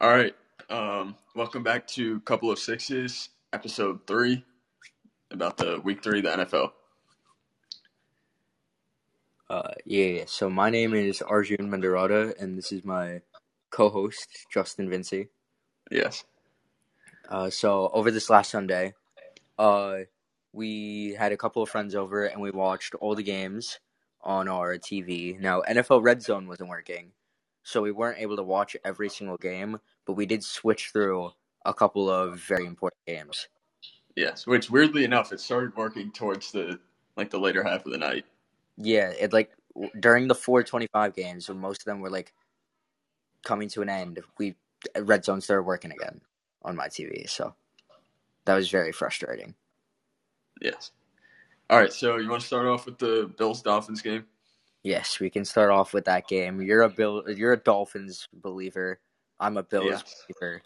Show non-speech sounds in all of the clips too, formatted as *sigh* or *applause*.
All right. Um, welcome back to Couple of Sixes, episode three, about the week three of the NFL. Uh, yeah, yeah. So my name is Arjun Mendarada, and this is my co-host Justin Vincey. Yes. Uh, so over this last Sunday, uh, we had a couple of friends over, and we watched all the games on our TV. Now NFL Red Zone wasn't working, so we weren't able to watch every single game, but we did switch through a couple of very important games. Yes, which weirdly enough, it started working towards the like the later half of the night. Yeah, it like during the 425 games when most of them were like coming to an end, we Red Zone started working again on my TV, so that was very frustrating. Yes. All right. So you want to start off with the Bills Dolphins game? Yes, we can start off with that game. You're a Bill, you're a Dolphins believer. I'm a Bills Yes. believer.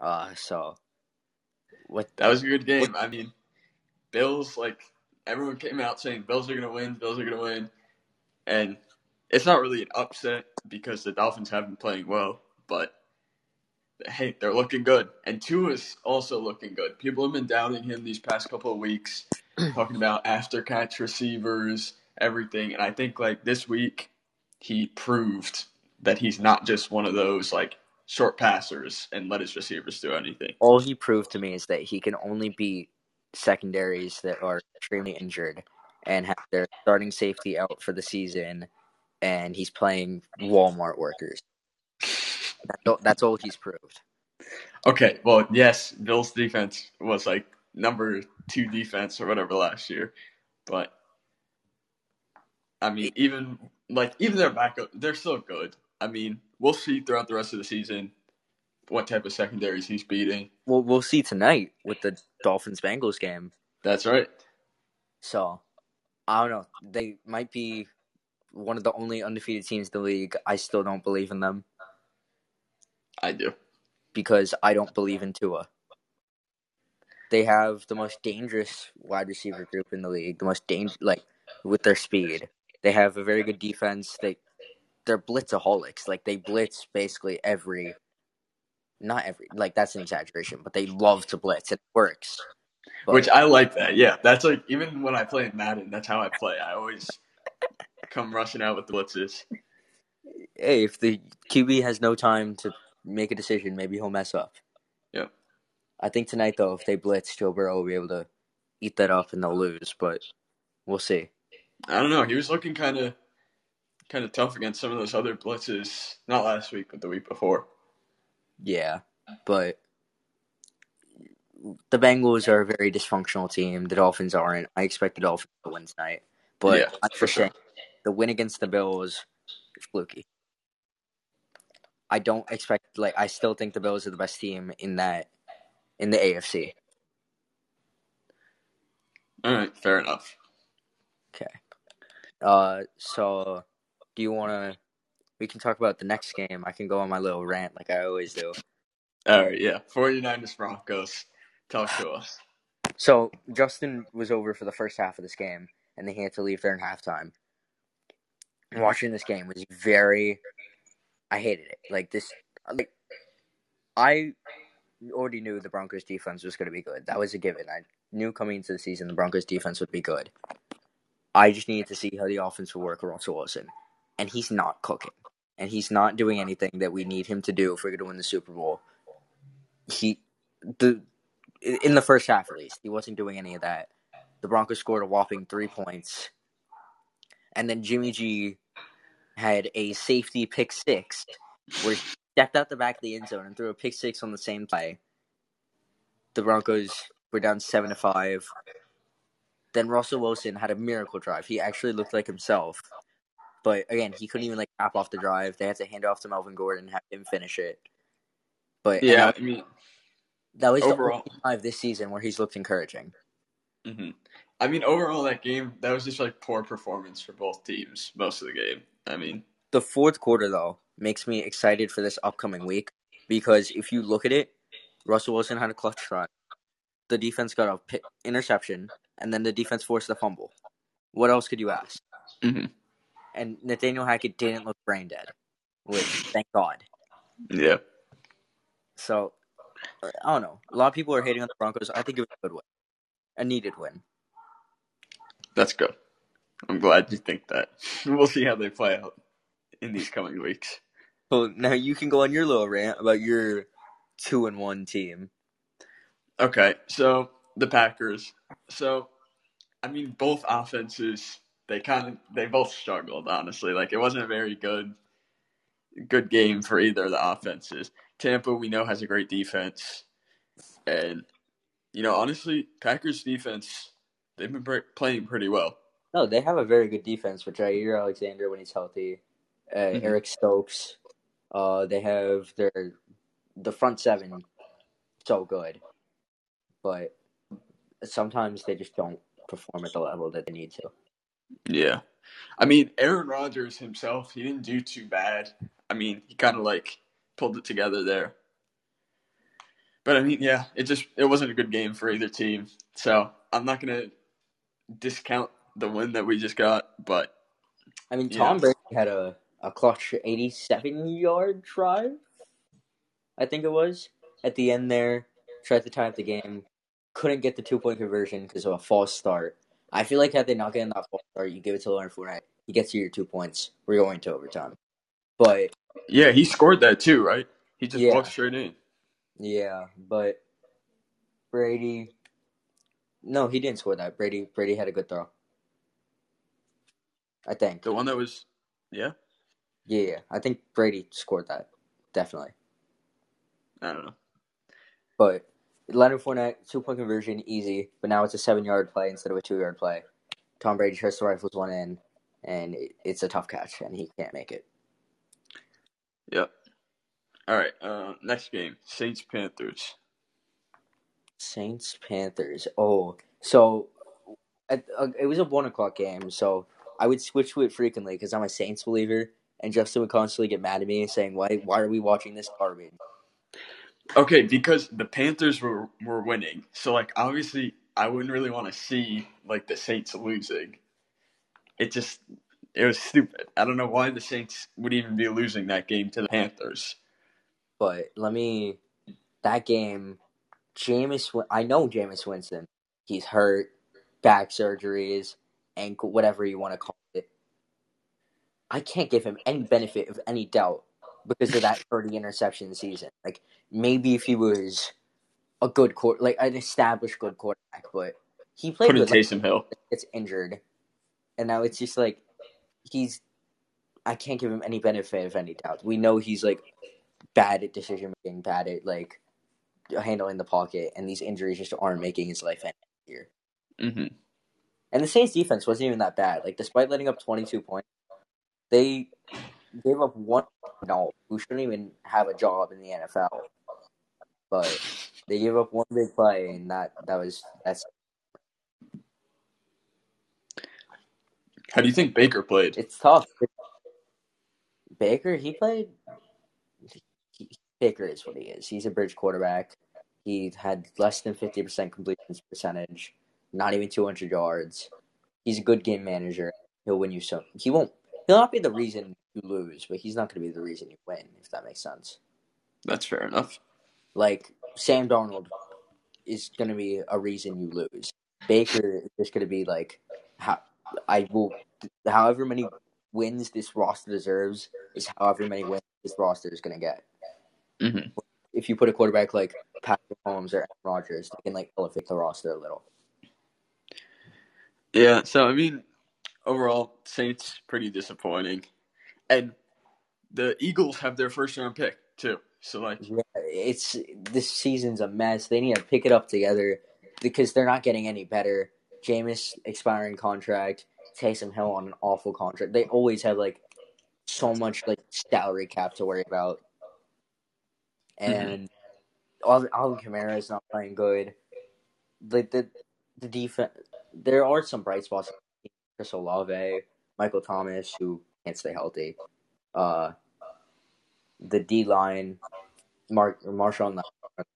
Uh, so what? That was a good game. I mean, Bills like everyone came out saying Bills are gonna win, Bills are gonna win, and it's not really an upset because the Dolphins have been playing well, but hey, they're looking good, and Tua is also looking good. People have been doubting him these past couple of weeks, *clears throat* talking about after catch receivers, everything, and I think like this week he proved that he's not just one of those like short passers and let his receivers do anything. all he proved to me is that he can only beat secondaries that are extremely injured and have their starting safety out for the season, and he's playing Walmart workers. That's all, that's all he's proved. Okay, well, yes, Bill's defense was like number two defense or whatever last year, but I mean, even like even their backup, they're still good. I mean, we'll see throughout the rest of the season what type of secondaries he's beating. Well, we'll see tonight with the Dolphins Bengals game. That's right. So I don't know. They might be one of the only undefeated teams in the league. I still don't believe in them I do. because I don't believe in Tua. They have the most dangerous wide receiver group in the league. The most danger, like with their speed. They have a very good defense. They they're blitzaholics. Like they blitz basically every, not every. Like that's an exaggeration, but they love to blitz. It works. But- Which I like that. Yeah, that's like even when I play in Madden, that's how I play. I always come rushing out with the blitzes. hey, if the QB has no time to make a decision, maybe he'll mess up. Yep. I think tonight, though, if they blitz, Joe Burrow will be able to eat that up and they'll lose, but we'll see. I don't know. He was looking kind of kind of tough against some of those other blitzes. Not last week, but the week before. Yeah, but the Bengals are a very dysfunctional team. The Dolphins aren't. I expect the Dolphins to win tonight, but Yeah, for sure. the win against the Bills is fluky. I don't expect like I still think the Bills are the best team in that in the AFC. All right, fair enough. Okay. Uh, so do you want to? We can talk about the next game. I can go on my little rant like I always do. All right, yeah. 49ers Broncos. Talk to us. So Justin was over for the first half of this game, and then he had to leave there in halftime. Watching this game was very. I hated it. Like this, like I already knew the Broncos defense was going to be good. That was a given. I knew coming into the season the Broncos defense would be good. I just needed to see how the offense would work with Russell Wilson, and he's not cooking, and he's not doing anything that we need him to do if we're going to win the Super Bowl. He the in the first half at least he wasn't doing any of that. The Broncos scored a whopping three points, and then Jimmy G had a safety pick six where he stepped out the back of the end zone and threw a pick six on the same play. The Broncos were down seven to five. Then Russell Wilson had a miracle drive. He actually looked like himself. But again, he couldn't even like cap off the drive. They had to hand it off to Melvin Gordon and have him finish it. But Yeah, that, I mean, that was overall- the only drive this season where he's looked encouraging. hmm I mean, overall, that game that was just like poor performance for both teams most of the game. I mean, The fourth quarter though makes me excited for this upcoming week because if you look at it, Russell Wilson had a clutch drive. The defense got a interception, and then the defense forced the fumble. What else could you ask? Mhm. And Nathaniel Hackett didn't look brain dead, which thank God. yeah, So I don't know. A lot of people are hating on the Broncos. I think it was a good win, a needed win. That's good. I'm glad you think that. *laughs* We'll see how they play out in these coming weeks. Well, now you can go on your little rant about your two and one team. Okay, so the Packers. So, I mean, both offenses they kind of they both struggled. Honestly, like it wasn't a very good good game for either of the offenses. Tampa, we know, has a great defense, and you know, honestly, Packers defense they've been pre- playing pretty well. No, they have a very good defense with Jaire Alexander when he's healthy, uh, Mhm. Eric Stokes. Uh, they have their the front seven so good, but sometimes they just don't perform at the level that they need to. Yeah. I mean, Aaron Rodgers himself, he didn't do too bad. I mean, he kind of like pulled it together there. But I mean, yeah, it just it wasn't a good game for either team. So, I'm not going to discount the win that we just got, but I mean, Yeah. Tom Brady had a, a clutch 87 yard drive, I think it was, at the end there. Tried to tie up the game. Couldn't get the two point conversion because of a false start. I feel like had they not gotten that false start, you give it to Leonard Fournette. He gets you your two points. We're going to overtime. But, yeah, he scored that too, right? He just Yeah. walked straight in. yeah, but Brady. No, he didn't score that. Brady Brady had a good throw. I think. The one that was, yeah, Yeah, yeah. I think Brady scored that. Definitely. I don't know. But Leonard Fournette, two point conversion, easy. But now it's a seven yard play instead of a two yard play. Tom Brady tries to rifles one in, and it's a tough catch, and he can't make it. Yep. All right, uh, next game Saints Panthers. Saints Panthers. Oh, so at, uh, it was a one o'clock game, so I would switch to it frequently because I'm a Saints believer, and Justin would constantly get mad at me saying, "Why? Why are we watching this garbage?" Okay, because the Panthers were were winning, so like obviously I wouldn't really want to see like the Saints losing. It just it was stupid. I don't know why the Saints would even be losing that game to the Panthers. But let me that game, Jameis. I know Jameis Winston. He's hurt, back surgeries, ankle, whatever you want to call it. I can't give him any benefit of any doubt because of that 30 interception season. Like maybe if he was a good court, like an established good quarterback, but he played Put in with like, Taysom Hill. It's injured, and now it's just like he's. I can't give him any benefit of any doubt. We know he's like bad at decision making, bad at like handling the pocket, and these injuries just aren't making his life any easier. hmm And the Saints defense wasn't even that bad. Like despite letting up twenty two points, they gave up one no who shouldn't even have a job in the NFL. But they gave up one big play, and that that was that's How do you think Baker played? it's tough. Baker, he played. He, Baker is what he is. He's a bridge quarterback. He had less than fifty percent completion percentage, not even two hundred yards. He's a good game manager. He'll win you some. He won't. He'll not be the reason you lose, but he's not going to be the reason you win. If that makes sense. That's fair enough. Like Sam Darnold is going to be a reason you lose. Baker is just going to be like, how I will, however many wins this roster deserves is however many wins this roster is going to get. hmm If you put a quarterback like Patrick Holmes or Aaron Rodgers, they can like elevate the roster a little. Yeah. So I mean, overall, Saints pretty disappointing, and the Eagles have their first round pick too. So like, Yeah, it's this season's a mess. They need to pick it up together because they're not getting any better. Jameis expiring contract, Taysom Hill on an awful contract. They always have like so much like salary cap to worry about, mm-hmm. and Alvin Alvin Kamara is not playing good. Like the the defense, there are some bright spots. Chris Olave, Michael Thomas, who can't stay healthy. Uh, the D line, Mark Marshall.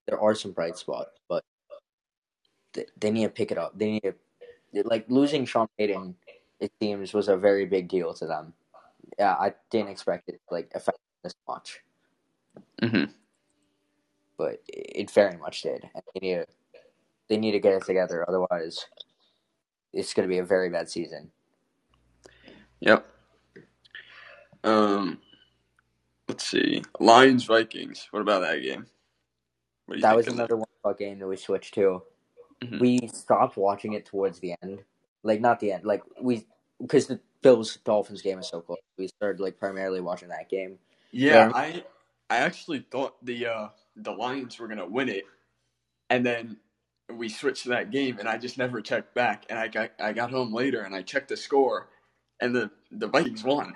There are some bright spots, but they, they need to pick it up. They need to like losing Sean Payton. It seems was a very big deal to them. Yeah, I didn't expect it to, like affect this much. hmm But but it very much did. And they need to, they need to get it together, otherwise, it's going to be a very bad season. Yep. Um, let's see. Lions Vikings. What about that game? That was another one about game that we switched to. Mhm. We stopped watching it towards the end, like not the end, like we because the Bills Dolphins game is so close. We started like primarily watching that game. Yeah, Yeah. I I actually thought the uh the Lions were gonna win it, and then we switched to that game, and I just never checked back. And I got I got home later, and I checked the score, and the the Vikings won.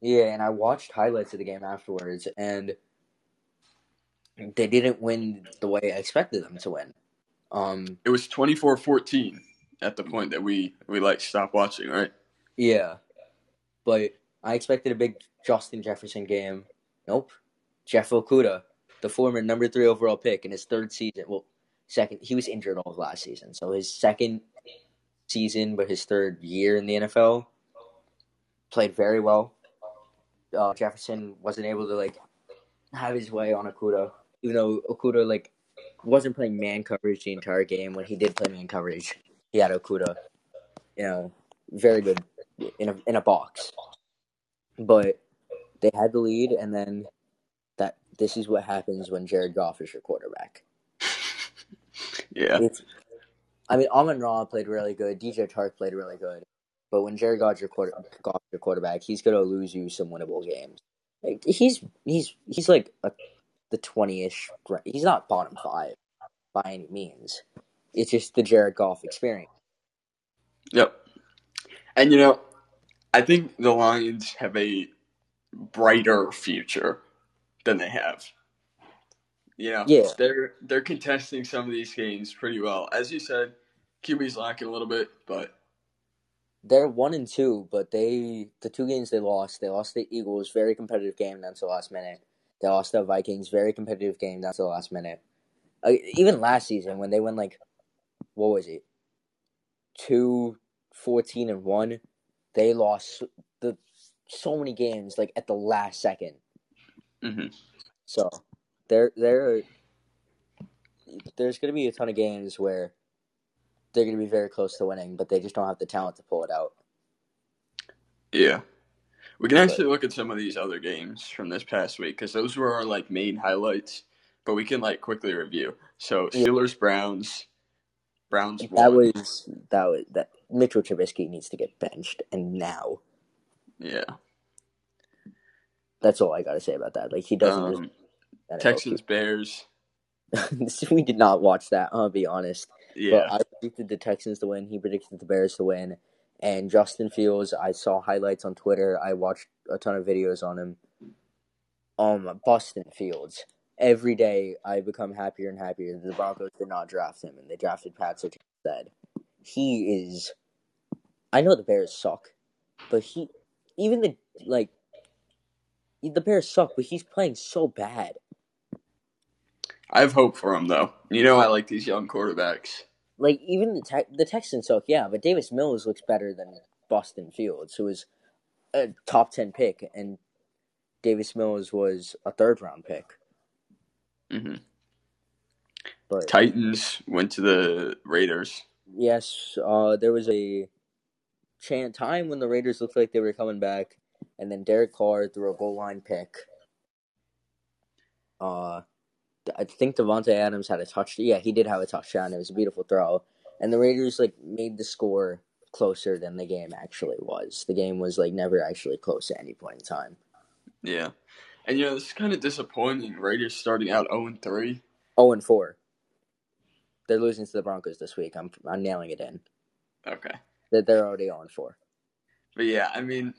Yeah, and I watched highlights of the game afterwards, and they didn't win the way I expected them to win. Um, It was 24-14 at the point that we we like stopped watching, right? yeah, but I expected a big Justin Jefferson game. Nope, Jeff Okudah, the former number three overall pick in his third season. Well, second, he was injured all of last season, so his second season, but his third year in the NFL, played very well. Uh, Jefferson wasn't able to like have his way on Okudah, even though Okudah like wasn't playing man coverage the entire game. When he did play man coverage, he had Okudah, you know, very good in a in a box. But they had the lead, and then that this is what happens when Jared Goff is your quarterback. Yeah, It's, I mean, Amon Ra played really good. DJ Chark played really good. But when Jared Goff's your, quarter, Goff's your quarterback, he's going to lose you some winnable games. Like, he's he's he's like a, the twenty ish. He's not bottom five by any means. It's just the Jared Goff experience. yep. And you know, I think the Lions have a brighter future than they have. You know, Yeah. they're they're contesting some of these games pretty well. As you said, QB's lacking a little bit, but They're one and two, but they the two games they lost, they lost the Eagles, very competitive game down to the last minute. They lost the Vikings, very competitive game down to the last minute. Uh, even last season when they went like, what was it, two, 14 and one, they lost the so many games like at the last second. mhm. So there there there's gonna be a ton of games where they're gonna be very close to winning, but they just don't have the talent to pull it out. yeah. We can actually look at some of these other games from this past week because those were our like main highlights. But we can like quickly review. So Yeah. Steelers Browns, Browns That won. was that was that Mitchell Trubisky needs to get benched and now. yeah. That's all I gotta say about that. Like he doesn't. Um, Texans *laughs* Bears. we did not watch that. I'll be honest. Yeah. But I predicted the Texans to win. He predicted the Bears to win. And Justin Fields, I saw highlights on Twitter. I watched a ton of videos on him. Um, Boston Fields. Every day, I become happier and happier that the Broncos did not draft him, and they drafted Pat instead. He is. I know the Bears suck, but he, even the like, the Bears suck, but he's playing so bad. I have hope for him though. You know I like these young quarterbacks. like even the te- the Texans suck, yeah, but Davis Mills looks better than Boston Fields, who was a top ten pick, and Davis Mills was a third round pick. Mm-hmm. But Titans went to the Raiders. yes, uh, there was a chan time when the Raiders looked like they were coming back, and then Derek Carr threw a goal line pick. Uh, I think Davante Adams had a touch. Yeah, he did have a touchdown. It was a beautiful throw, and the Raiders like made the score closer than the game actually was. The game was like never actually close at any point in time. Yeah. And you know, this is kind of disappointing. Raiders starting out 0 3. Zero Oh, and four. They're losing to the Broncos this week. I'm I'm nailing it in. Okay. That they're already oh on four. But yeah, I mean,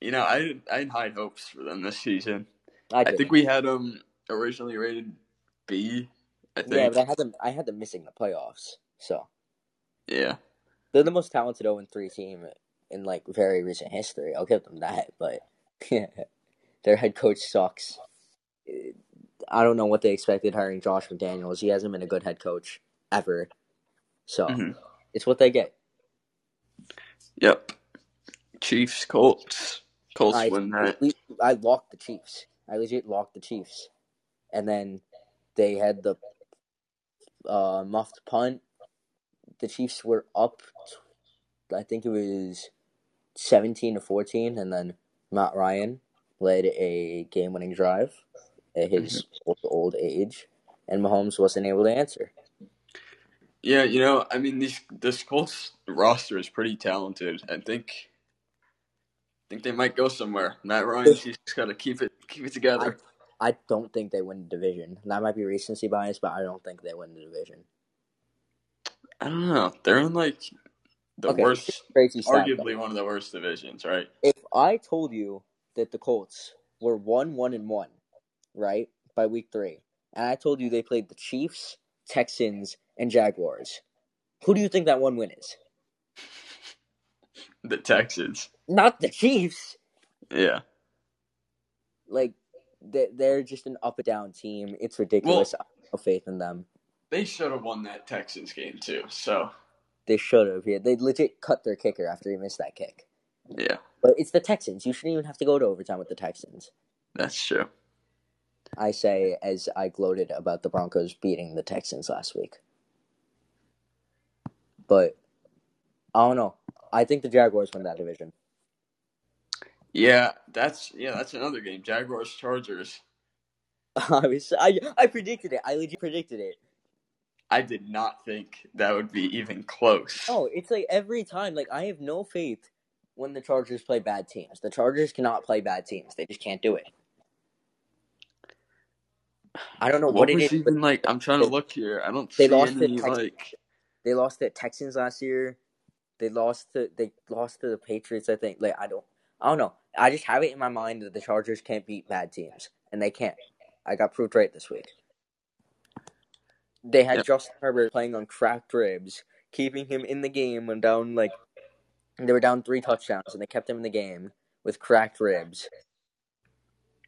you know, I I had high hopes for them this season. I, I think we had them originally rated B. I think. yeah, but I had them. I had them missing the playoffs. So yeah. they're the most talented 0 3 team in like very recent history. I'll give them that, but yeah, *laughs* their head coach sucks. I don't know what they expected hiring Josh McDaniels. He hasn't been a good head coach ever. So Mhm. it's what they get. Yep. Chiefs, Colts. Colts I, win that. I locked the Chiefs. I legit locked the Chiefs. And then They had the uh, muffed punt. The Chiefs were up. I think it was seventeen to fourteen, and then Matt Ryan led a game-winning drive at his old, old age, and Mahomes wasn't able to answer. Yeah, you know, I mean, these this Colts roster is pretty talented. I think, I think they might go somewhere. Matt Ryan, he's just got to keep it keep it together. I don't think they win the division. That might be recency bias, but I don't think they win the division. I don't know. They're in like the Okay, worst, Crazy stat, though. arguably one of the worst divisions, right? If I told you that the Colts were one, one, and one, right by week three, and I told you they played the Chiefs, Texans, and Jaguars, who do you think that one win is? *laughs* The Texans. Not the Chiefs. Yeah. Like they're just an up and down team. It's ridiculous. I have no faith in them. They should have won that Texans game too. So They should have. Yeah, they legit cut their kicker after he missed that kick. yeah, But it's the Texans. You shouldn't even have to go to overtime with the Texans. that's true. I say as I gloated about the Broncos beating the Texans last week. But I don't know. I think the Jaguars win that division. Yeah, that's yeah, that's another game. Jaguars Chargers. *laughs* I was I I predicted it. I legit predicted it. I did not think that would be even close. Oh, it's like every time. Like I have no faith when the Chargers play bad teams. The Chargers cannot play bad teams. They just can't do it. I don't know what, what, it was is. even like? I'm trying to look here. I don't They see lost any Texans. like. They lost the Texans last year. They lost to they lost to the Patriots. I think. Like I don't. I don't know. I just have it in my mind that the Chargers can't beat bad teams, and they can't. I got proved right this week. They had Yep. Justin Herbert playing on cracked ribs, keeping him in the game when down like they were down three touchdowns, and they kept him in the game with cracked ribs.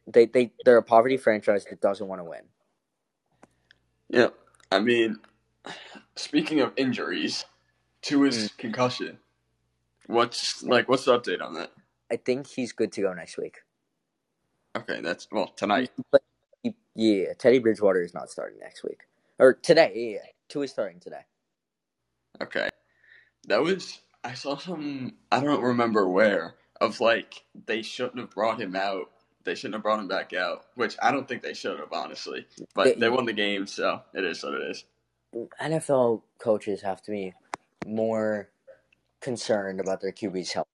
They they they're a poverty franchise that doesn't want to win. Yeah, I mean, speaking of injuries, Tua's Hmm. concussion. What's like? What's the update on that? I think he's good to go next week. Okay, that's well tonight. But he- yeah, Teddy Bridgewater is not starting next week or today. Yeah, yeah. Tua is starting today. Okay, that was I saw some. I don't remember where of like they shouldn't have brought him out. They shouldn't have brought him back out, which I don't think they should have, honestly. But They- they won the game, so it is what it is. NFL coaches have to be more concerned about their QB's health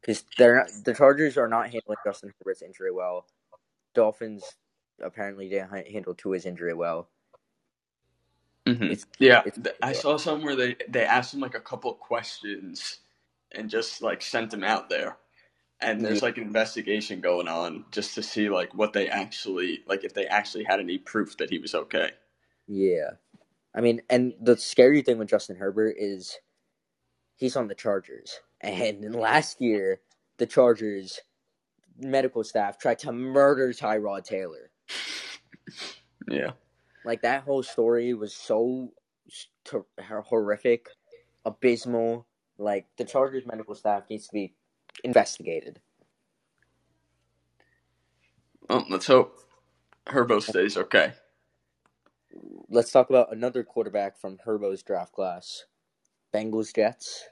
because they're not, the Chargers are not handling Justin Herbert's injury well. Dolphins apparently didn't handle Tua's injury well. Mm-hmm. It's- Yeah, it's- I saw somewhere they they asked him like a couple questions and just like sent him out there. And there's like an investigation going on just to see like what they actually like if they actually had any proof that he was okay. Yeah, I mean, and the scary thing with Justin Herbert is he's on the Chargers, and last year the Chargers medical staff tried to murder Tyrod Taylor. *laughs* Yeah. Like that whole story was so st- horrific, abysmal. Like the Chargers medical staff needs to be investigated. Well, let's hope Herbo stays okay. Let's talk about another quarterback from Herbo's draft class, Bengals Jets.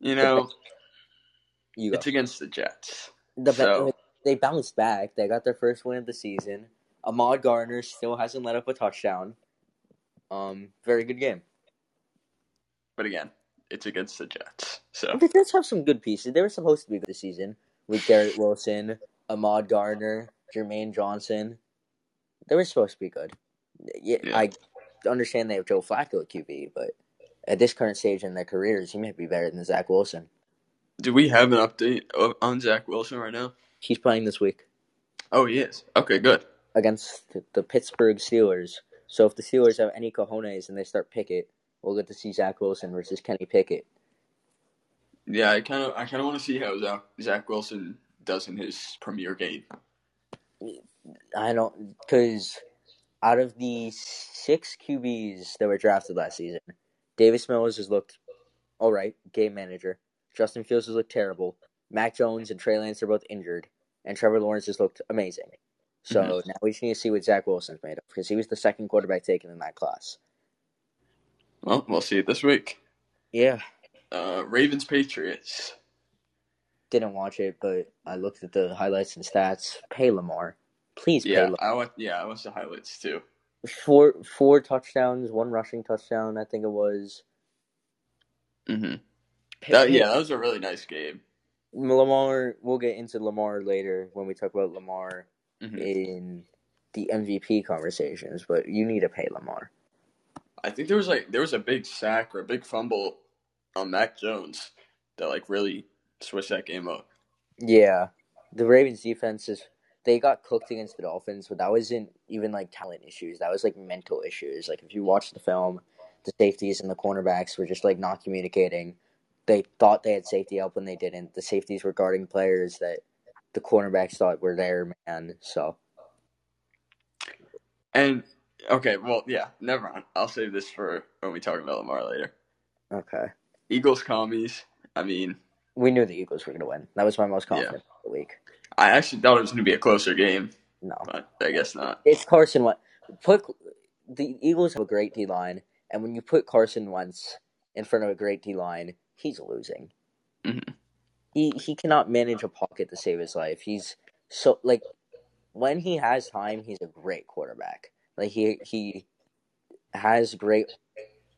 You know, *laughs* You it's against the Jets. The So- they bounced back. They got their first win of the season. Ahmad Gardner still hasn't let up a touchdown. Um, very good game. But again, it's against the Jets. So The Jets have some good pieces. They were supposed to be good this season with Garrett Wilson, Ahmad Gardner, Jermaine Johnson. They were supposed to be good. Yeah, Yeah. I understand they have Joe Flacco at QB, but at this current stage in their careers, he might be better than Zach Wilson. do we have an update on Zach Wilson right now? He's playing this week. Oh, he is. Okay, good. against the- Pittsburgh Steelers. So if the Steelers have any cojones and they start Pickett, we'll get to see Zach Wilson versus Kenny Pickett. Yeah, I kind of I kind of want to see how Zach, Zach Wilson does in his premier game. I don't because out of the six QBs that were drafted last season, Davis Mills has looked all right, game manager. Justin Fields has looked terrible. Mac Jones and Trey Lance are both injured, and Trevor Lawrence has looked amazing. So Mhm. now we just need to see what Zach Wilson's made of because he was the second quarterback taken in that class. Well, we'll see it this week. Yeah, Uh, Ravens Patriots. didn't watch it, but I looked at the highlights and stats. Pay Lamar, please pay Yeah, Lamar. I want. Yeah, I watched the highlights too. Four four touchdowns, one rushing touchdown. I think it was. Mm-hmm. That, yeah, that was a really nice game. Lamar. We'll get into Lamar later when we talk about Lamar Mhm. in the MVP conversations. But you need to pay Lamar. I think there was like there was a big sack or a big fumble on Mac Jones that like really switched that game up. Yeah, the Ravens defense is they got cooked against the Dolphins, but that wasn't even like talent issues. That was like mental issues. Like if you watch the film, the safeties and the cornerbacks were just like not communicating. They thought they had safety help when they didn't. The safeties were guarding players that the cornerbacks thought were their man. So And okay, well, yeah, never mind. I'll save this for when we talk about Lamar later. okay, Eagles commies. I mean, we knew the Eagles were going to win. That was my most Yeah. confident of the week. I actually thought it was going to be a closer game, No, but I guess not. it's Carson Wentz. Put the Eagles have a great D line, and when you put Carson Wentz in front of a great D line, he's losing. Mhm. He he cannot manage a pocket to save his life. He's so like when he has time, he's a great quarterback. Like he he has great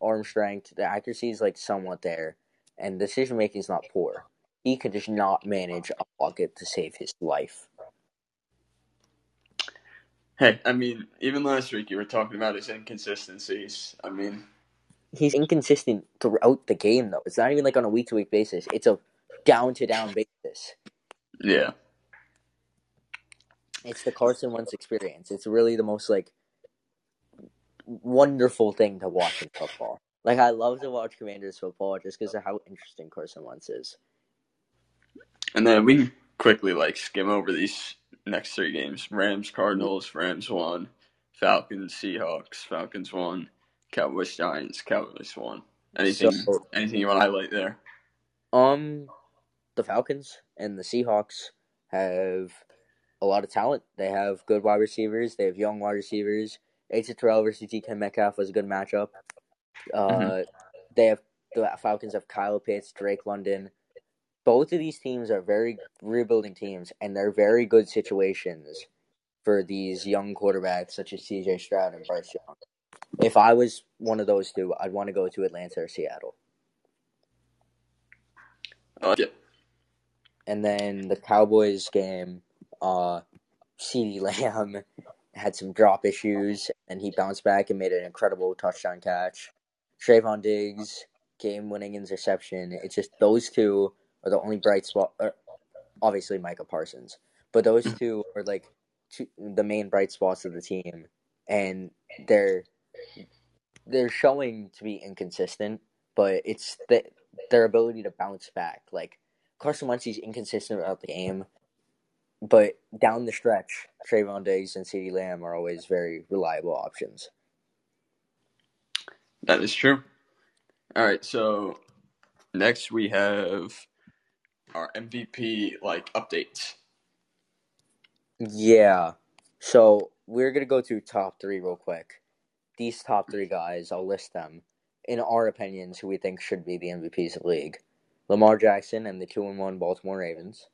arm strength. The accuracy is like somewhat there, and decision making is not poor. He could just not manage a pocket to save his life. Hey, I mean, even last week you were talking about his inconsistencies. I mean, he's inconsistent throughout the game though. It's not even like on a week to week basis. It's a down to down basis. yeah, It's the Carson Wentz experience. It's really the most like wonderful thing to watch in football. Like I love to watch Commanders football just because of how interesting Carson Wentz is. and then we can quickly like skim over these next three games: Rams, Cardinals, Rams won, Falcons, Seahawks, Falcons won, Cowboys, Giants, Cowboys won. Anything? So- anything you want to highlight there? Um, the Falcons and the Seahawks have a lot of talent. They have good wide receivers. They have young wide receivers. AJ Terrell versus DK Metcalf was a good matchup. Uh, Mhm. They have the Falcons have Kyle Pitts, Drake London. Both of these teams are very rebuilding teams, and they're very good situations for these young quarterbacks such as CJ Stroud and Bryce Young. If I was one of those two, I'd want to go to Atlanta or Seattle. I like it. And then the Cowboys game, uh, CeeDee Lamb *laughs* had some drop issues, and he bounced back and made an incredible touchdown catch. Trevon Diggs, game-winning interception. It's just those two are the only bright spot. Or obviously, Micah Parsons, but those mm. two are like two, the main bright spots of the team, and they're they're showing to be inconsistent, but it's the, their ability to bounce back. Like Carson Wentz is inconsistent throughout the game, but down the stretch, Trevon Diggs and CeeDee Lamb are always very reliable options. That is true. All right, so next we have our MVP like updates. Yeah. So we're gonna go through top three real quick. These top three guys, I'll list them in our opinions who we think should be the MVPs of the league. Lamar Jackson and the two and one Baltimore Ravens,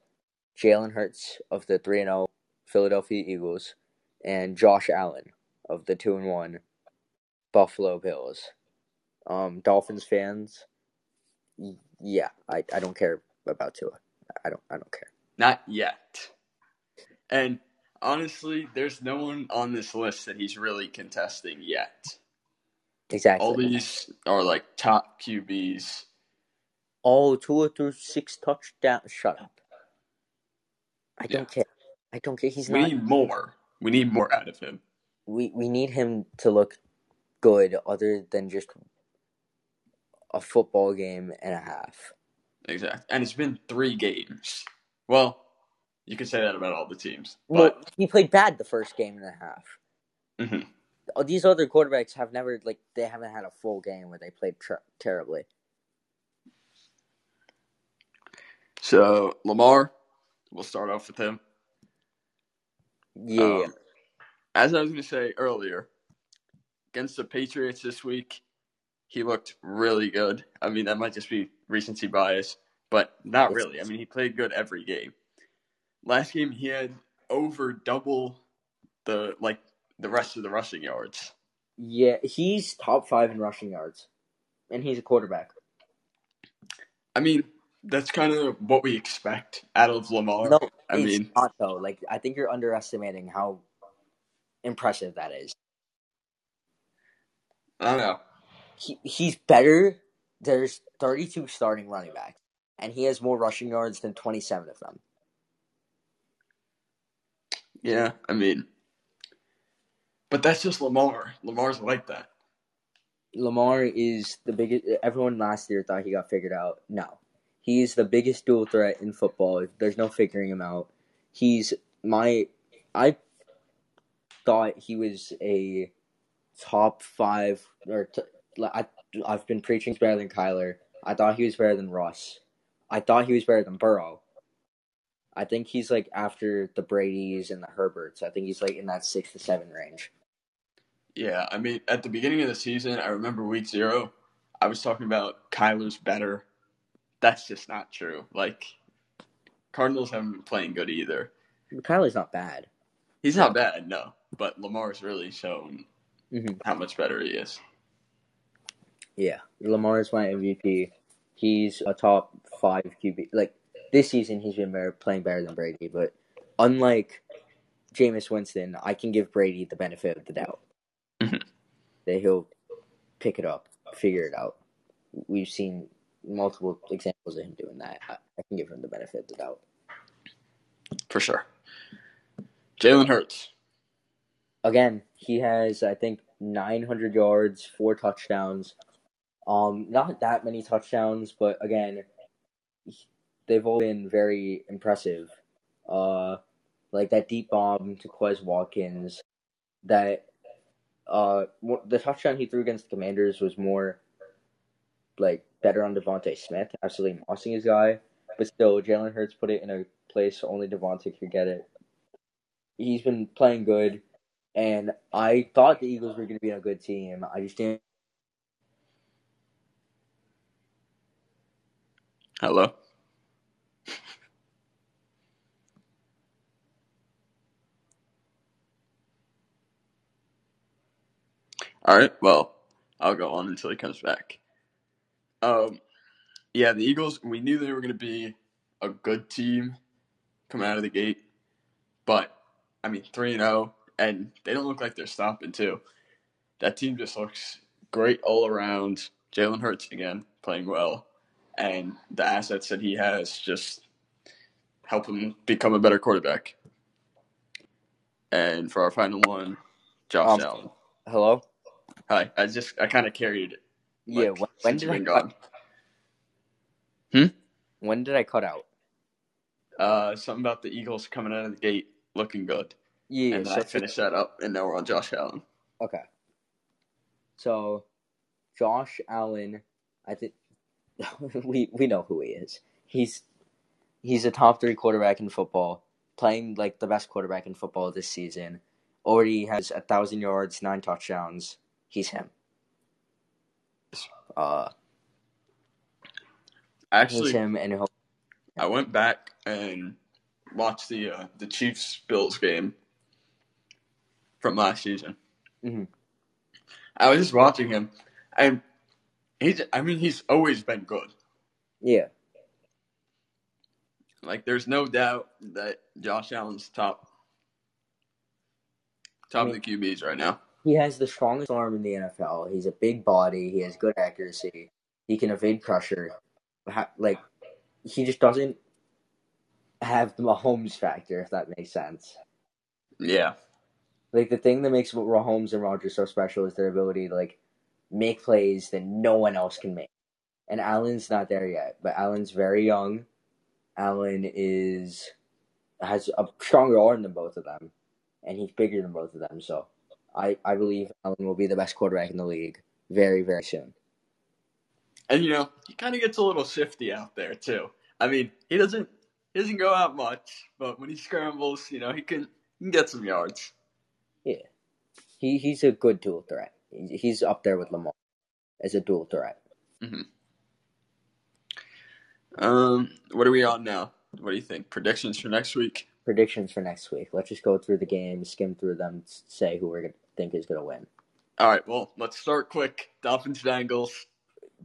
Jalen Hurts of the three and zero Philadelphia Eagles, and Josh Allen of the two and one Buffalo Bills. Um, Dolphins fans, yeah, I, I don't care about Tua. I don't I don't care. Not yet. And honestly, there's no one on this list that he's really contesting yet. Exactly. All these are like top QBs. Oh, Tua threw six touchdowns. Shut up. I don't care. I don't care. He's we not. need more. We need more out of him. We we need him to look good, other than just a football game and a half. Exactly. And it's been three games. Well, you could say that about all the teams. Well, But he played bad the first game and a half. Mhm. Uh, These other quarterbacks have never like they haven't had a full game where they played ter- terribly. so Lamar, we'll start off with him. Yeah, Um, as I was going to say earlier, against the Patriots this week, he looked really good. I mean, that might just be recency bias, but not really. I mean, he played good every game. Last game, he had over double the like the rest of the rushing yards. Yeah, he's top five in rushing yards, and he's a quarterback. I mean, that's kind of what we expect out of Lamar. No, I it's mean, not though. Like I think you're underestimating how impressive that is. I don't know. He he's better. There's 32 starting running backs, and he has more rushing yards than 27 of them. Yeah, I mean, but that's just Lamar. Lamar's like that. Lamar is the biggest. Everyone last year thought he got figured out. No, he's the biggest dual threat in football. There's no figuring him out. He's my. I thought he was a top five or t- I. I've been preaching he's better than Kyler. I thought he was better than Russ. I thought he was better than Burrow. I think he's like after the Brady's and the Herberts. I think he's like in that six to seven range. Yeah, I mean, at the beginning of the season, I remember week zero, I was talking about Kyler's better. That's just not true. Like, Cardinals haven't been playing good either. Kyler's not bad. He's not bad, no, but Lamar's really shown Mhm. how much better he is. Yeah, Lamar is my MVP. He's a top five QB. Like this season, he's been better, playing better than Brady. But unlike Jameis Winston, I can give Brady the benefit of the doubt Mhm. that he'll pick it up, figure it out. We've seen multiple examples of him doing that. I, I can give him the benefit of the doubt. For sure. Jalen Hurts. Again, he has I think 900 yards, four touchdowns. Um, not that many touchdowns, but again, they've all been very impressive. Uh, like that deep bomb to Quez Watkins, that uh, the touchdown he threw against the Commanders was more like better on DeVonta Smith, absolutely mossing his guy. But still, Jalen Hurts put it in a place only DeVonta could get it. He's been playing good, and I thought the Eagles were going to be a good team. I just didn't. Hello. *laughs* All right. Well, I'll go on until he comes back. Um, yeah, the Eagles. We knew they were going to be a good team coming out of the gate, but I mean, three and zero, and they don't look like they're stopping too. That team just looks great all around. Jalen Hurts again playing well, and the assets that he has just help him become a better quarterback. And for our final one, Josh Um, Allen. Hello. Hi, I just I kind of carried. It. Yeah. When, when did I cut, gone. when did I cut out? Uh, something about the Eagles coming out of the gate looking good, Yeah. and so I finished that up, and now we're on Josh Allen. Okay. So, Josh Allen, I think *laughs* we we know who he is. He's he's a top three quarterback in football, playing like the best quarterback in football this season. Already has a thousand yards, nine touchdowns. He's him. Uh, Actually, him, and he'll, I went back and watched the uh, the Chiefs Bills game from last season. Mhm. I was just watching him, and he's. I mean, he's always been good. yeah, Like, there's no doubt that Josh Allen's top top I mean- of the QBs right now. he has the strongest arm in the NFL. He's a big body. He has good accuracy. He can evade pressure. Like he just doesn't have the Mahomes factor, if that makes sense. Yeah, Like the thing that makes Mahomes and Rodgers so special is their ability to like make plays that no one else can make. And Allen's not there yet, but Allen's very young. Allen is has a stronger arm than both of them, and he's bigger than both of them. So, I I believe Allen will be the best quarterback in the league very very soon. and you know he kind of gets a little shifty out there too. I mean, he doesn't he doesn't go out much, but when he scrambles, you know he can he can get some yards. Yeah, he he's a good dual threat. He's up there with Lamar as a dual threat. Um, what are we on now? What do you think? Predictions for next week? Predictions for next week. Let's just go through the games, skim through them, say who we are gonna think is going to win. All right. Well, let's start quick. Dolphins Bengals.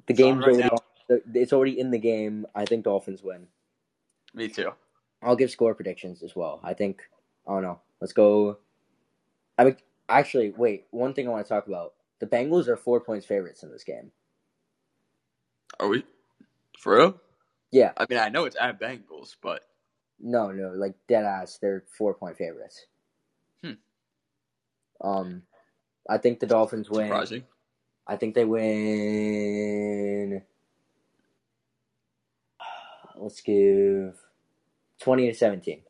The it's game's right already. Now. It's already in the game. I think Dolphins win. Me too. I'll give score predictions as well. I think. Don't know. Let's go. I mean, actually, wait. One thing I want to talk about: the Bengals are four points favorites in this game. Are we for real? Yeah. I mean, I know it's at Bengals, but No, no, like dead ass. They're four point favorites. Hmm. Um, I think the Dolphins win. surprising. I think they win. Let's give twenty to seventeen.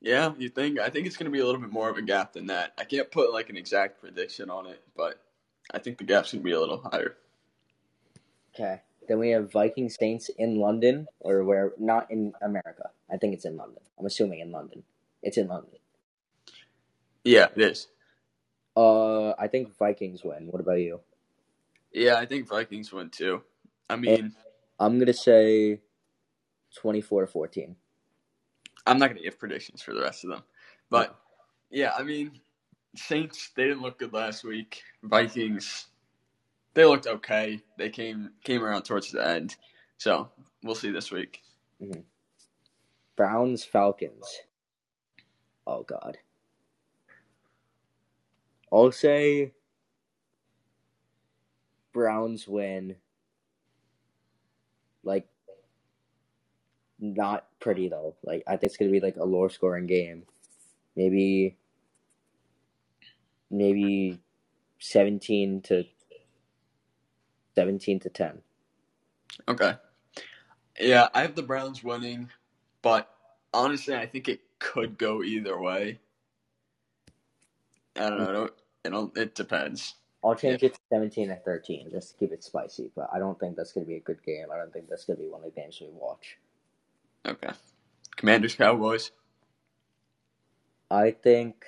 Yeah, you think? I think it's going to be a little bit more of a gap than that. I can't put like an exact prediction on it, but I think the gap's going to be a little higher. Okay. Then we have Viking Saints in London, or where not in America. I think it's in London. I'm assuming in London. It's in London. Yeah, it is. Uh, I think Vikings win. What about you? Yeah, I think Vikings win too. I mean, I'm gonna say twenty-four to fourteen. I'm not going to give predictions for the rest of them, but yeah, I mean, Saints they didn't look good last week. Vikings they looked okay. They came came around towards the end, so we'll see this week. Mm-hmm. Browns Falcons. Oh God. I'll say Browns win. Like not pretty though. Like I think it's gonna be like a lower scoring game. Maybe maybe seventeen to seventeen to ten. Okay. Yeah, I have the Browns winning, but honestly, I think it could go either way. I don't know. I don't- It, don't, it depends. I'll change it to 17 and 13 just to keep it spicy, but I don't think that's going to be a good game. I don't think that's going to be one of the games we watch. Okay. Commanders, Cowboys. I think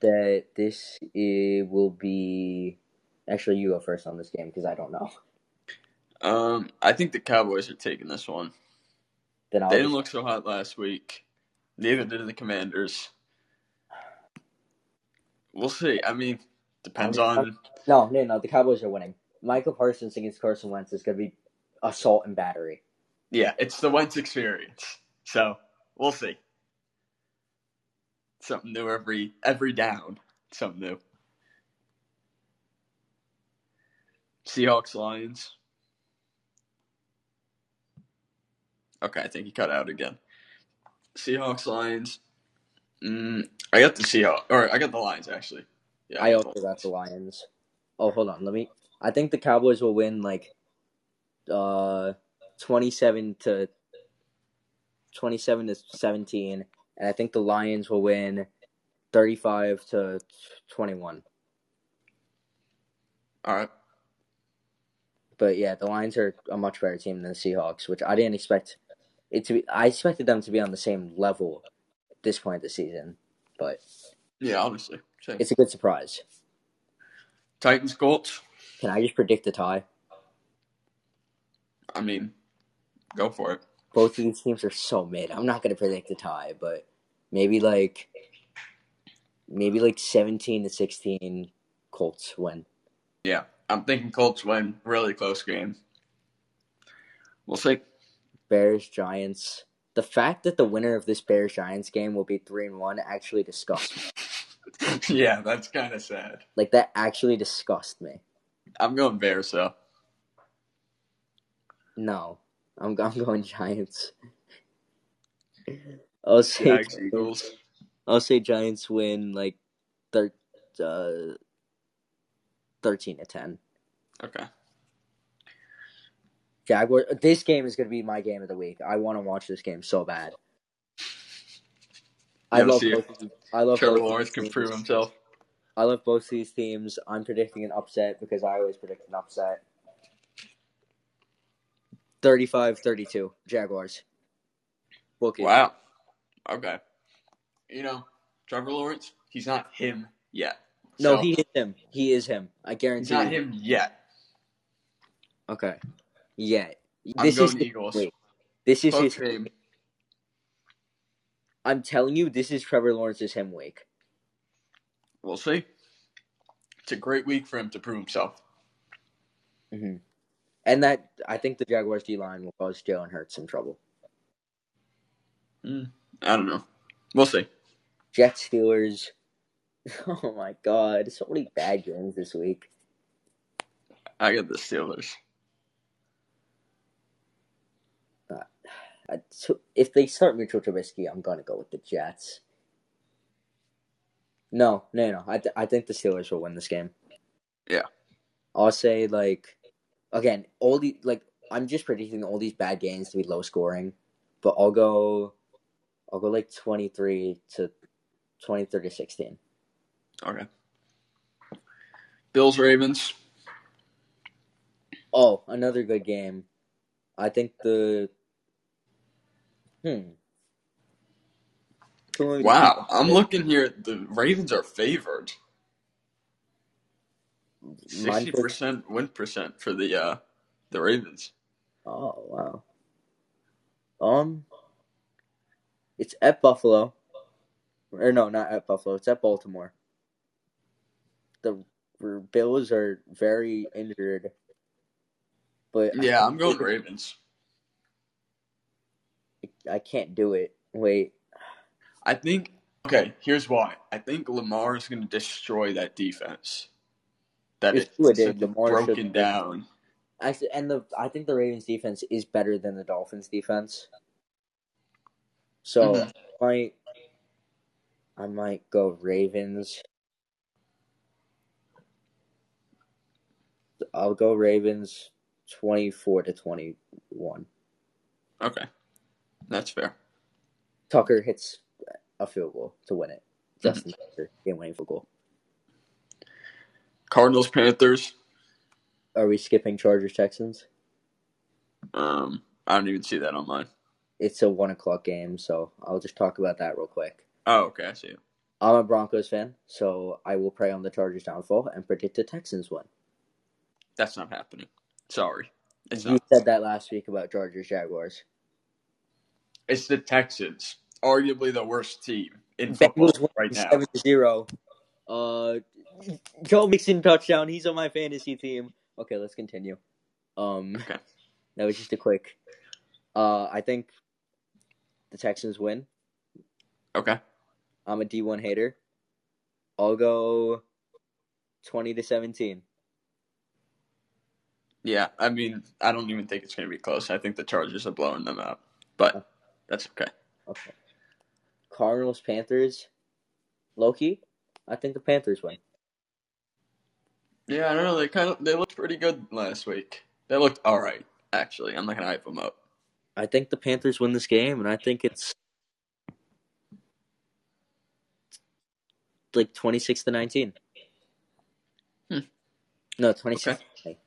that this will be. Actually, you go first on this game because I don't know. Um, I think the Cowboys are taking this one. Then I'll They didn't look so hot last week. Neither did the Commanders. We'll see. I mean, depends on. no, no, no. The Cowboys are winning. Micah Parsons against Carson Wentz is going to be assault and battery. Yeah, it's the Wentz experience. So we'll see. Something new every every down. Something new. Seahawks Lions. Okay, I think he cut out again. Seahawks Lions. Mm, I got the Seahawks, or I got the Lions actually. Yeah, I got also the got the. Lions. Oh, hold on. Let me. I think the Cowboys will win like uh 27 to 27 to 17 and I think the Lions will win 35 to 21. All right. But yeah, the Lions are a much better team than the Seahawks, which I didn't expect it to be I expected them to be on the same level at this point of the season, but Yeah, honestly. Same. it's a good surprise. Titans Colts. Can I just predict a tie? I mean, go for it. both of these teams are so mid. I'm not gonna predict a tie, but maybe like maybe like 17 to 16 Colts win. Yeah, I'm thinking Colts win. Really close game. We'll see. Bears Giants. The fact that the winner of this Bears Giants game will be 3 and 1 actually disgusts me. *laughs* yeah, that's kind of sad. Like that actually disgusts me. I'm going Bears though. No. I'm I'm going Giants. I'll say Jags Eagles. I'll say Giants win like thir- uh, 13 to 10. Okay. Jaguar. This game is going to be my game of the week. I want to watch this game so bad. I love both. Of, I love Trevor Lawrence these can prove himself. I love both of these teams. I'm predicting an upset because I always predict an upset. 35-32 Jaguars. Wow. Okay. You know, Trevor Lawrence, he's not him yet. No, So, he is him. He is him. I he's guarantee. not you. him yet. Okay. Yeah. I'm This is Eagles. This is his. game. I'm telling you, this is Trevor Lawrence's him week. We'll see. It's a great week for him to prove himself. hmm And that I think the Jaguars D line will cause Jalen Hurts some trouble. I don't know. We'll see. Jets Steelers. *laughs* Oh my God! So many bad games this week. I got the Steelers. Uh, so if they start Mitchell Trubisky, I'm gonna go with the Jets. No, no, no. I th- I think the Steelers will win this game. Yeah. I'll say like, again, all the like I'm just predicting all these bad games to be low scoring, but I'll go, I'll go like 23 to 23 to 16. Okay. Bills Ravens. Oh, another good game. I think the. Hmm. Wow, I'm looking here. The Ravens are favored. Sixty percent win percent for the uh the Ravens. Oh wow. Um, it's at Buffalo, or no, not at Buffalo. It's at Baltimore. The Bills are very injured, but Yeah, I'm going Ravens. I can't do it. Wait, I think. Okay, here's why. I think Lamar is going to destroy that defense. That It's it's did. Lamar broken should- down. actually, and the I think the Ravens defense is better than the Dolphins defense. So Mhm. I might, I might go Ravens. I'll go Ravens, twenty-four to twenty-one. Okay, that's fair. Tucker hits a field goal to win it. Justin Tucker game-winning field goal. Cardinals Panthers. Are we skipping Chargers Texans? Um, I don't even see that online. It's a one o'clock game, so I'll just talk about that real quick. Oh, okay, I see it. I'm a Broncos fan, so I will pray on the Chargers' downfall and predict the Texans win. That's not happening. Sorry, it's You not. said that last week about Chargers Jaguars. It's the Texans, arguably the worst team in football Bengals win right now. seven to zero. Uh, Joe Mixon touchdown. He's on my fantasy team. Okay, let's continue. Um, Okay. that was just a quick. Uh, I think the Texans win. Okay. I'm a D1 hater. I'll go twenty to seventeen. Yeah, I mean, I don't even think it's going to be close. I think the Chargers are blowing them out, but that's okay. Okay. Cardinals Panthers. Loki. I think the Panthers win. Yeah, I don't know. They kind of they looked pretty good last week. They looked all right, actually. I'm not to hype them up. I think the Panthers win this game, and I think it's like twenty six to nineteen. Hmm. No, twenty six.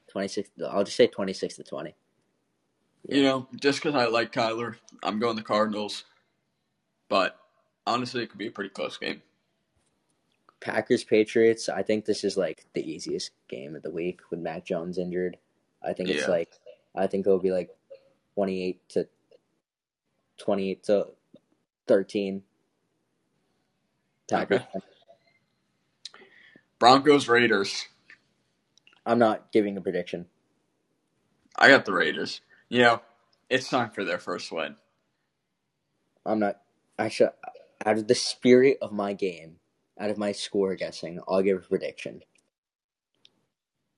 Twenty six. I'll just say twenty six to twenty. You know, just because I like Kyler, I'm going the Cardinals. But honestly, it could be a pretty close game. Packers Patriots. I think this is like the easiest game of the week with Mac Jones injured. I think it's Yeah. like I think it'll be like twenty eight to twenty eight to thirteen. Packers. Broncos Raiders. I'm not giving a prediction. I got the Raiders. You know, it's time for their first win. I'm not. Actually, out of the spirit of my game, out of my score guessing, I'll give a prediction.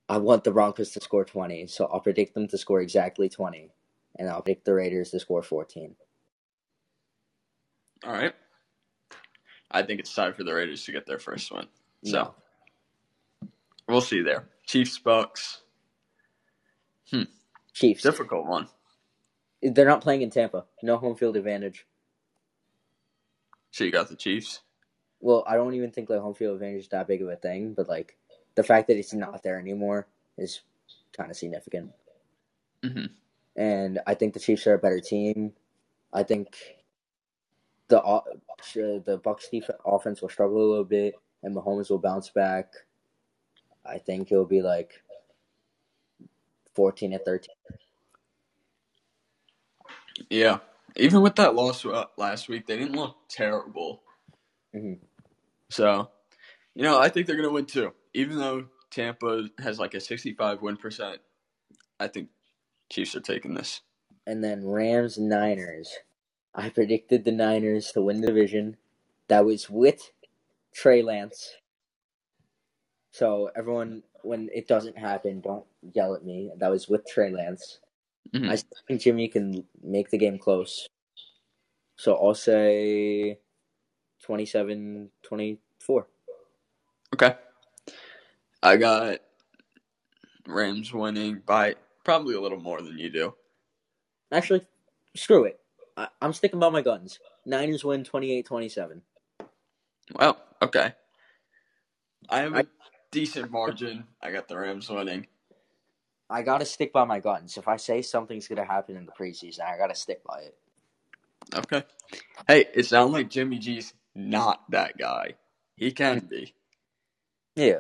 I want the Broncos to score 20, so I'll predict them to score exactly 20, and I'll predict the Raiders to score 14. All right. I think it's time for the Raiders to get their first win. So No. we'll see there. Chiefs Bucs. Hmm. Chiefs. Difficult one. They're not playing in Tampa. No home field advantage. So you got the Chiefs. Well, I don't even think like home field advantage is that big of a thing, but like the fact that it's not there anymore is kind of significant. hmm and I think the Chiefs are a better team. I think the uh, the Bucs defense offense will struggle a little bit, and Mahomes will bounce back. I think it'll be like fourteen to thirteen. Yeah. Even with that loss uh, last week, they didn't look terrible. Mhm. So, you know, I think they're going to win too. Even though Tampa has like a 65 win percent, I think Chiefs are taking this. And then Rams Niners. I predicted the Niners to win the division. That was with Trey Lance. So everyone, when it doesn't happen, don't yell at me. That was with Trey Lance. Mhm. I think Jimmy can make the game close. So I'll say 27 24. Okay. I got Rams winning by probably a little more than you do. Actually, screw it. I, I'm sticking by my guns. Niners win 28 27. Well, okay. I have a I- decent margin. I got the Rams winning. I gotta stick by my guns. If I say something's gonna happen in the preseason, I gotta stick by it. Okay. Hey, it sounds like Jimmy G's not that guy. He can be. Yeah.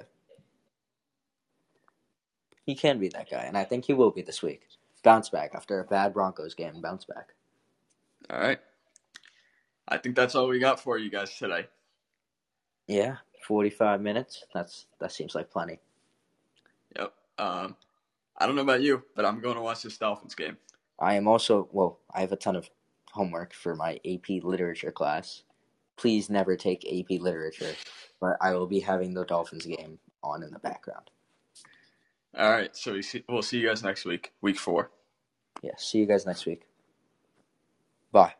He can be that guy, and I think he will be this week. Bounce back after a bad Broncos game. Bounce back. All right. I think that's all we got for you guys today. Yeah, forty-five minutes. That's that seems like plenty. Yep. Um, I don't know about you, but I'm going to watch this Dolphins game. I am also well. I have a ton of homework for my AP Literature class. Please never take AP Literature, but I will be having the Dolphins game on in the background. All right. So we see, we'll see you guys next week, week four. Yeah. See you guys next week. Bye.